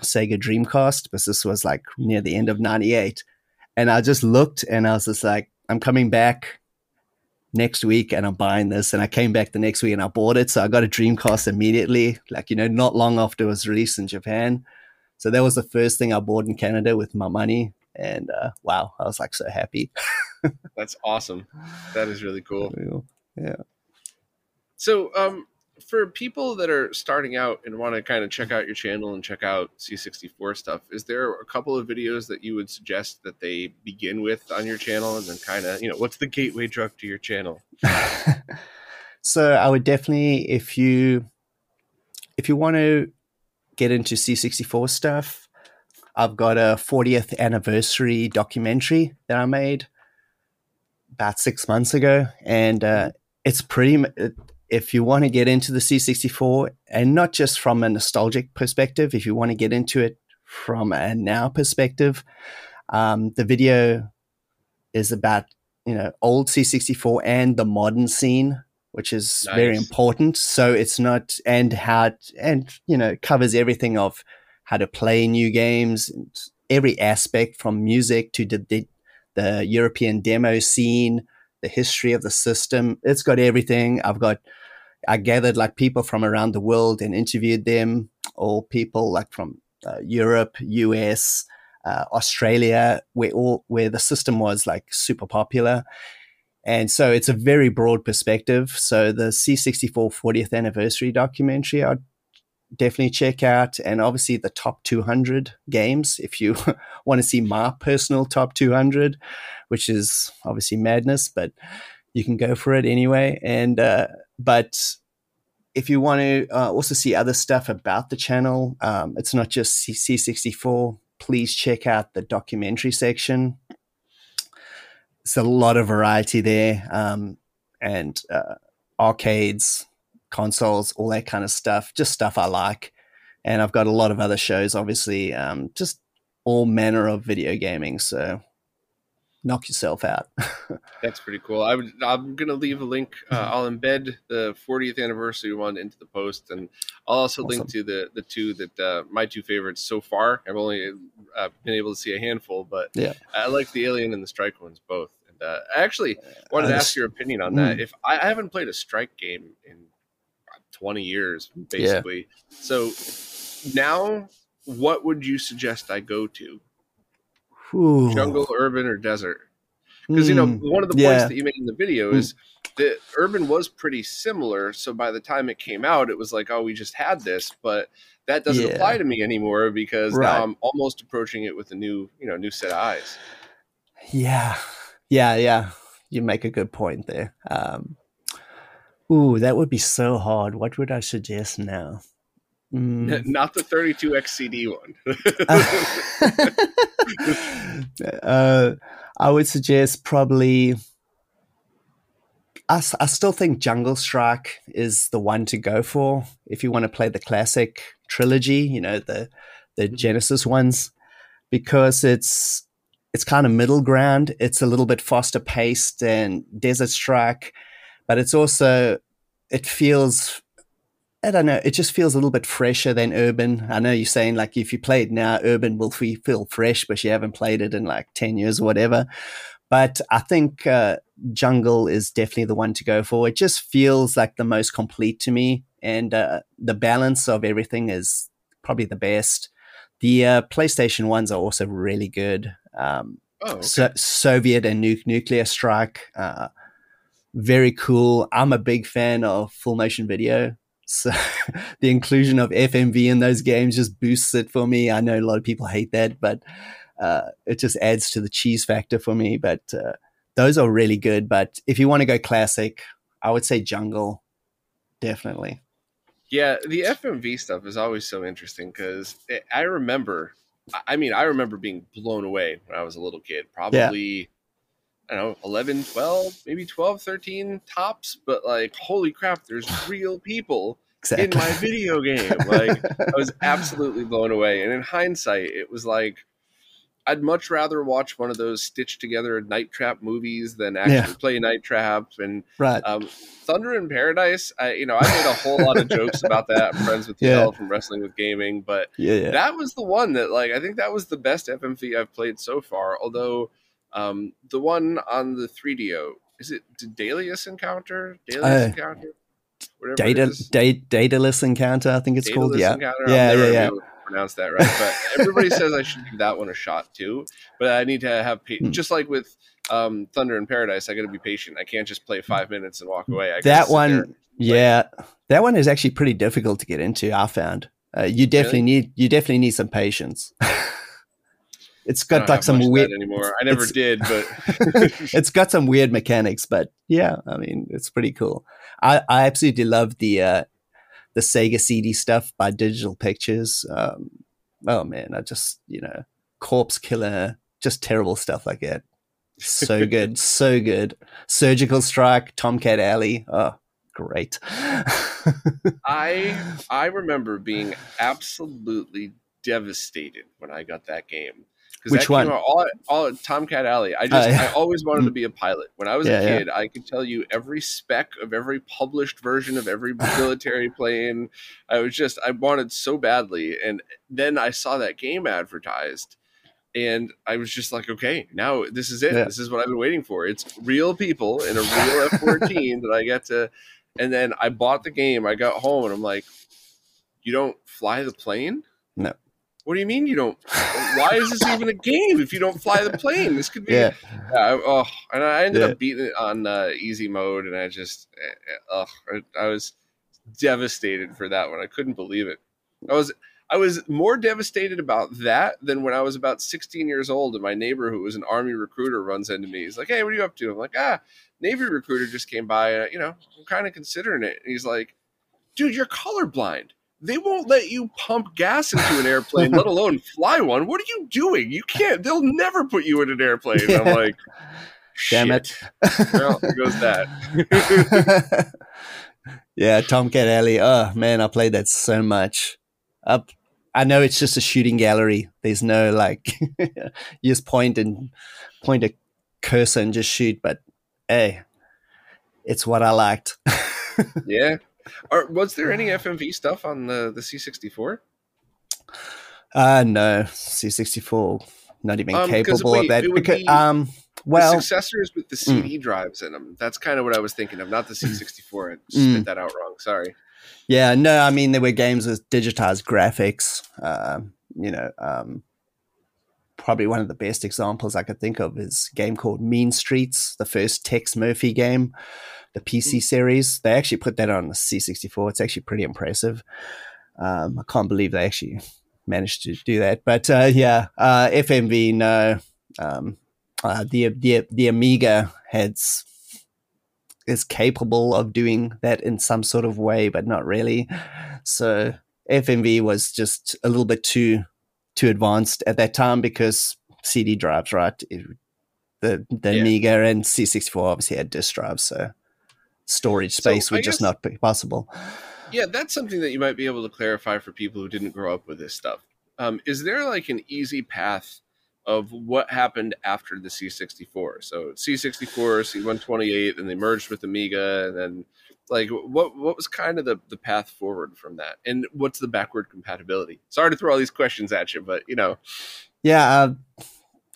Sega Dreamcast, because this was like near the end of '98. And I just looked, and I was just like, I'm coming back next week and I'm buying this. And I came back the next week and I bought it. So I got a Dreamcast immediately, like, you know, not long after it was released in Japan. So that was the first thing I bought in Canada with my money. And uh, wow, I was like so happy. (laughs) That's awesome. That is really cool. Yeah. So, um, for people that are starting out and want to kind of check out your channel and check out C64 stuff, is there a couple of videos that you would suggest that they begin with on your channel and then kind of, you know, what's the gateway drug to your channel? (laughs) so I would definitely, if you if you want to get into C64 stuff, I've got a 40th anniversary documentary that I made about six months ago, and uh, it's pretty. If you want to get into the C64, and not just from a nostalgic perspective, if you want to get into it from a now perspective, um, the video is about you know old C64 and the modern scene, which is nice. very important. So it's not and how it, and you know covers everything of how to play new games, every aspect from music to the, the the European demo scene, the history of the system. It's got everything. I've got I gathered like people from around the world and interviewed them, all people like from uh, Europe, US, uh, Australia, where all where the system was like super popular. And so it's a very broad perspective. So the C64 40th anniversary documentary, I'd definitely check out. And obviously the top 200 games, if you (laughs) want to see my personal top 200, which is obviously madness, but you can go for it anyway. And, uh, but if you want to uh, also see other stuff about the channel, um, it's not just C64. Please check out the documentary section. It's a lot of variety there, um, and uh, arcades, consoles, all that kind of stuff. Just stuff I like. And I've got a lot of other shows, obviously, um, just all manner of video gaming. So knock yourself out. (laughs) That's pretty cool. I would, I'm going to leave a link. Uh, mm-hmm. I'll embed the 40th anniversary one into the post, and I'll also awesome. link to the the two that uh, my two favorites so far. I've only uh, been able to see a handful, but yeah, I like the Alien and the Strike ones both. And uh, I actually wanted to ask your opinion on that. Mm. If I, I, haven't played a Strike game in 20 years, basically, yeah. so now what would you suggest I go to? Ooh. jungle, urban, or desert. Because you know hmm. one of the points yeah. that you made in the video is that urban was pretty similar. So by the time it came out, it was like, oh, we just had this, but that doesn't yeah. apply to me anymore because right. now I'm almost approaching it with a new, you know, new set of eyes. Yeah, yeah, yeah. You make a good point there. Um, ooh, that would be so hard. What would I suggest now? Mm. (laughs) Not the 32x CD one. (laughs) uh, I would suggest probably. I, I still think Jungle Strike is the one to go for if you want to play the classic trilogy. You know the the mm-hmm. Genesis ones because it's it's kind of middle ground. It's a little bit faster paced than Desert Strike, but it's also it feels I don't know. It just feels a little bit fresher than Urban. I know you're saying like if you play it now, Urban will feel fresh, but you haven't played it in like 10 years or whatever. But I think uh, Jungle is definitely the one to go for. It just feels like the most complete to me. And uh, the balance of everything is probably the best. The uh, PlayStation ones are also really good. Um, oh, okay. so- Soviet and nu- Nuclear Strike, uh, very cool. I'm a big fan of full motion video. So (laughs) the inclusion of FMV in those games just boosts it for me. I know a lot of people hate that, but uh, it just adds to the cheese factor for me. But uh, those are really good. But if you want to go classic, I would say Jungle, definitely. Yeah, the FMV stuff is always so interesting because I remember, I mean, I remember being blown away when I was a little kid, probably. Yeah. I don't know, 11, 12, maybe 12, 13 tops, but like, holy crap, there's real people exactly. in my video game. (laughs) Like, I was absolutely blown away. And in hindsight, it was like, I'd much rather watch one of those stitched together Night Trap movies than actually yeah. play Night Trap. And right. um, Thunder in Paradise, I, you know, I made a whole lot of jokes about that. I'm friends with (laughs) yeah. from Wrestling with Gaming, but yeah, yeah, that was the one that, like, I think that was the best FMV I've played so far. Although um, the one on the 3DO is it Daedalus Encounter? Daedalus uh, Encounter? Data, da- Daedalus Encounter, I think it's Daedalus called. Yeah, Encounter? yeah, yeah, yeah. Pronounce that right, but everybody says I should give that one a shot too. But I need to have pa- hmm. just like with um, Thunder in Paradise. I got to be patient. I can't just play five minutes and walk away. that one, yeah, that one is actually pretty difficult to get into. I found uh, you definitely really? need you definitely need some patience. (laughs) it's got like some weird anymore. I never did, but (laughs) (laughs) it's got some weird mechanics. But yeah, I mean, it's pretty cool. I, I absolutely love the uh, the Sega CD stuff by Digital Pictures. Um, oh man, I just you know, Corpse Killer, just terrible stuff like that. So good, (laughs) so good. Surgical Strike, Tomcat Alley. Oh, great. I I remember being absolutely devastated when I got that game. Which one? All, all Tomcat Alley. I just Oh, yeah. I (laughs) always wanted to be a pilot. When I was Yeah, a yeah. kid, I could tell you every spec of every published version of every (laughs) military plane. I was just I wanted so badly, and then I saw that game advertised, and I was just like, okay, now this is it. Yeah. This is what I've been waiting for. It's real people in a real (laughs) F fourteen that I get to. And then I bought the game. I got home, and I'm like, you don't fly the plane? No. What do you mean you don't? Why is this even a game if you don't fly the plane? This could be. yeah. Yeah, I, oh, and I ended Yeah. up beating it on uh, easy mode, and I just, uh, I, I was devastated for that one. I couldn't believe it. I was, I was more devastated about that than when I was about 16 years old, and my neighbor, who was an army recruiter, runs into me. He's like, "Hey, what are you up to?" I'm like, "Ah, Navy recruiter just came by. Uh, you know, I'm kind of considering it." And he's like, "Dude, you're colorblind." They won't let you pump gas into an airplane, let (laughs) alone fly one. What are you doing? You can't. They'll never put you in an airplane. And I'm like, Damn it. Shit. Well, there goes that. (laughs) yeah, Tomcat Alley. Oh man, I played that so much. Up, I know it's just a shooting gallery. There's no like, (laughs) you just point and point a cursor and just shoot. But hey, it's what I liked. yeah. Or was there any FMV stuff on the the C64? uh no, C64 not even Um, capable of that. Because, be um, well, successors with the CD drives in them. That's kind of what I was thinking of, not the C64. I Mm. spit that out wrong. Sorry. Yeah, no, I mean there were games with digitized graphics. Um, you know, um, probably one of the best examples I could think of is a game called Mean Streets, the first Tex Murphy game, the PC series. They actually put that on the C64. It's actually pretty impressive. Um, I can't believe they actually managed to do that. But uh, yeah, uh, FMV, no. Um, uh, the the the Amiga heads is capable of doing that in some sort of way, but not really. So FMV was just a little bit too too advanced at that time because CD drives, right? It- the the Yeah. Amiga and C64 obviously had disk drives, so storage space I would just not be possible. Yeah, that's something that you might be able to clarify for people who didn't grow up with this stuff. Um, is there like an easy path of what happened after the C64? So C64, C128, and they merged with Amiga, and then like what what was kind of the, the path forward from that, and what's the backward compatibility? Sorry to throw all these questions at you, but you know, Yeah, uh,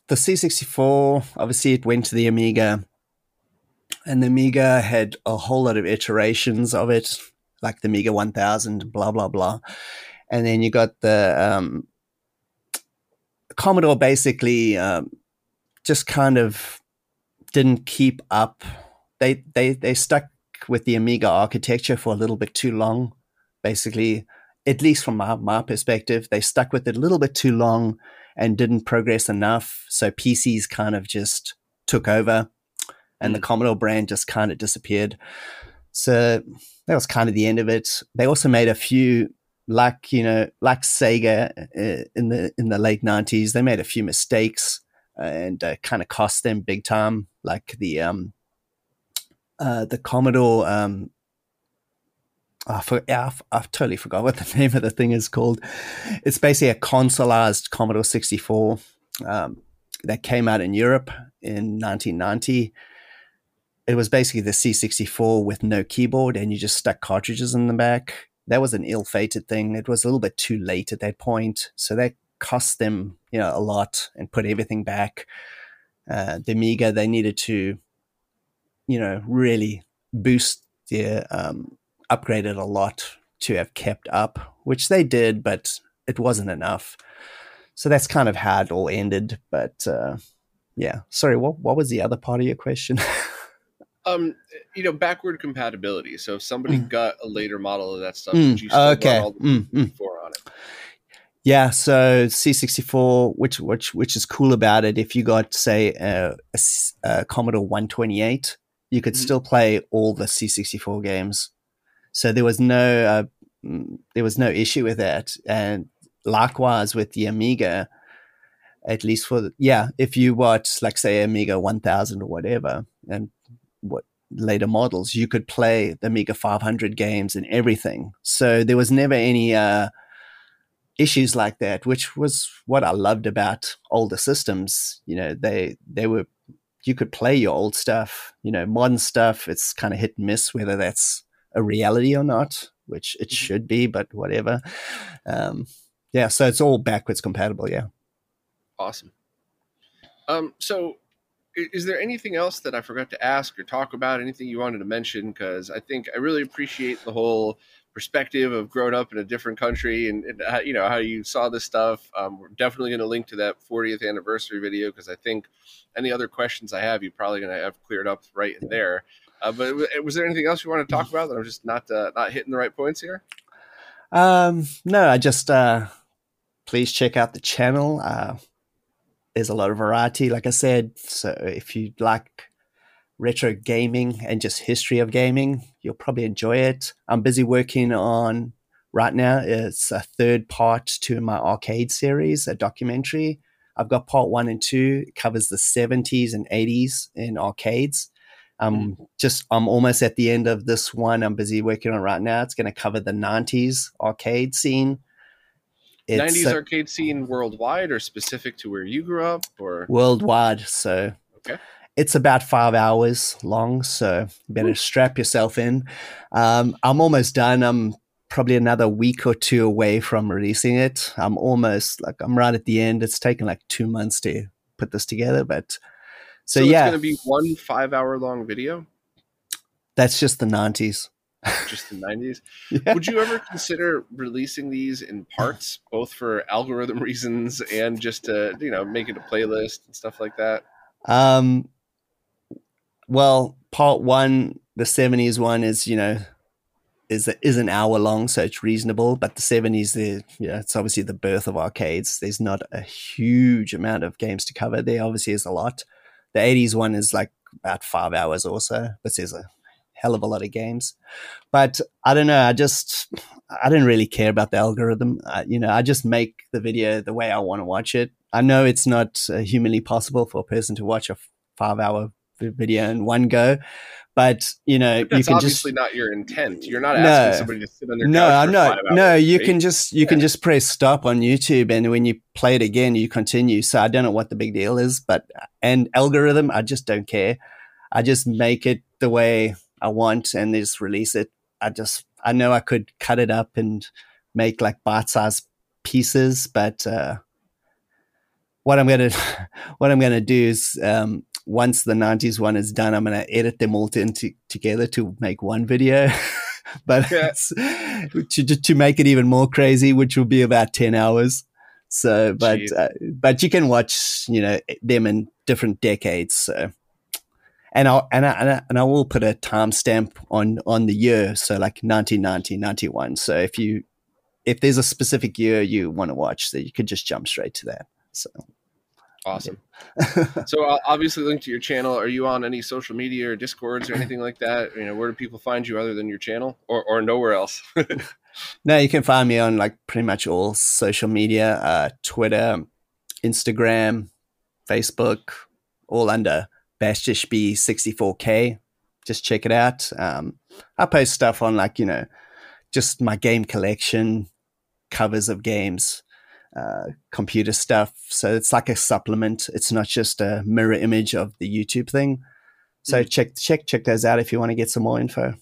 the C64, obviously, it went to the Amiga, and the Amiga had a whole lot of iterations of it, like the Amiga 1000, blah, blah, blah. And then you got the um, Commodore basically um, just kind of didn't keep up. They, they, they stuck with the Amiga architecture for a little bit too long, basically. At least from my, my perspective, they stuck with it a little bit too long and didn't progress enough. So PCs kind of just took over and the Commodore brand just kind of disappeared. So that was kind of the end of it. They also made a few like, you know, like Sega uh, in the in the late 90s, they made a few mistakes and uh, kind of cost them big time like the um uh the Commodore um I for, yeah, I've, I've totally forgot what (laughs) the name of the thing is called. It's basically a consoleized Commodore 64 um, that came out in Europe in 1990. It was basically the C64 with no keyboard, and you just stuck cartridges in the back. That was an ill-fated thing. It was a little bit too late at that point, so that cost them, you know, a lot and put everything back. Uh, the Amiga, they needed to, you know, really boost their um, upgraded a lot to have kept up, which they did, but it wasn't enough. So that's kind of how it all ended. But uh, yeah, sorry, what what was the other part of your question? (laughs) um, you know, backward compatibility. So if somebody Mm. got a later model of that stuff, Mm, would you still okay. all the Mm, mm. on it? Yeah, so C64, which which which is cool about it, if you got say a Commodore 128, you could Mhm. still play all the C64 games. So there was no uh, mm, there was no issue with that, and likewise with the Amiga, at least for the, yeah, if you watch like say Amiga 1000 or whatever, and what later models, you could play the Amiga 500 games and everything. So there was never any uh, issues like that, which was what I loved about older systems. You know, they they were you could play your old stuff. You know, modern stuff, it's kind of hit and miss whether that's a reality or not, which it mm-hmm. should be, but whatever. Um, yeah, so it's all backwards compatible. Yeah. Awesome. Um, so is there anything else that I forgot to ask or talk about? Anything you wanted to mention? Because I think I really appreciate the whole perspective of growing up in a different country and, and how, you know how you saw this stuff. Um, we're definitely going to link to that 40th anniversary video because I think any other questions I have, you're probably going to have cleared up right in there. Uh, but was there anything else you want to talk about that I'm just not uh, not hitting the right points here? Um, no, I just uh, please check out the channel. There's a lot of variety, like I said. So if you like retro gaming and just history of gaming, you'll probably enjoy it. I'm busy working on right now. It's a third part to my arcade series, a documentary. I've got part one and two. It covers the 70s and 80s in arcades. Um, just I'm almost at the end of this one. I'm busy working on right now. It's going to cover the 90s arcade scene. It's 90s arcade scene worldwide or specific to where you grew up or worldwide. So okay. It's about five hours long, so better Ooh. strap yourself in. Um, I'm almost done. I'm probably another week or two away from releasing it. I'm almost like I'm right at the end. It's taken like two months to put this together, but so, so yeah, it's going to be one five hour long video. That's just the nineties. (laughs) Just the nineties. yeah. Would you ever consider releasing these in parts, both for algorithm (laughs) reasons and just to you know make it a playlist and stuff like that? Um. Well, part one, the seventies one is you know is is an hour long, so it's reasonable. But the seventies, the yeah, it's obviously the birth of arcades. There's not a huge amount of games to cover. There obviously is a lot. The 80s one is like about five hours or so, but there's a hell of a lot of games. But I don't know. I just, I didn't really care about the algorithm. Uh, you know, I just make the video the way I want to watch it. I know it's not uh, humanly possible for a person to watch a five hour video in one go, but you know, you can obviously just not your intent. You're not asking no, somebody to sit on their no, I'm not. No, you right? can just you yeah. can just press stop on YouTube, and when you play it again, you continue. So I don't know what the big deal is, but and algorithm, I just don't care. I just make it the way I want and just release it. I just I know I could cut it up and make like bite-sized pieces, but uh, what I'm gonna (laughs) what I'm gonna do is um, once the 90s one is done, I'm going to edit them all to, into, together to make one video. (laughs) but yeah. (laughs) to, to make it even more crazy, which will be about 10 hours. So, but, uh, but you can watch, you know, them in different decades. So, and I'll, and I, and I, and I will put a timestamp on, on the year. So like 1990, 91. So if you, if there's a specific year you want to watch, so you could just jump straight to that. So. Awesome. (laughs) so uh, obviously link to your channel. Are you on any social media or discords or anything like that? You know, where do people find you other than your channel or, or nowhere else? (laughs) no, you can find me on like pretty much all social media, uh, Twitter, Instagram, Facebook, all under BastichB64K. Just check it out. Um, I post stuff on like, you know, just my game collection, covers of games, uh, computer stuff. So it's like a supplement. It's not just a mirror image of the YouTube thing. So mm. check check check those out if you want to get some more info.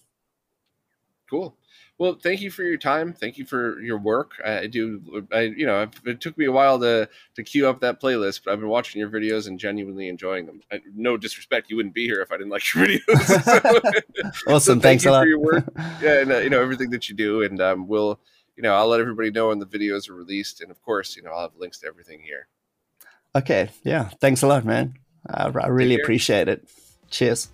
Cool. Well, thank you for your time. Thank you for your work. I do. I you know it took me a while to to queue up that playlist, but I've been watching your videos and genuinely enjoying them. I, no disrespect, you wouldn't be here if I didn't like your (laughs) videos. (laughs) awesome. so Thanks a lot for your work. (laughs) Yeah, and uh, you know everything that you do, and um, we'll you know, I'll let everybody know when the videos are released, and of course, you know, I'll have links to everything here. Okay, yeah, thanks a lot, man. I, I really appreciate it. Cheers.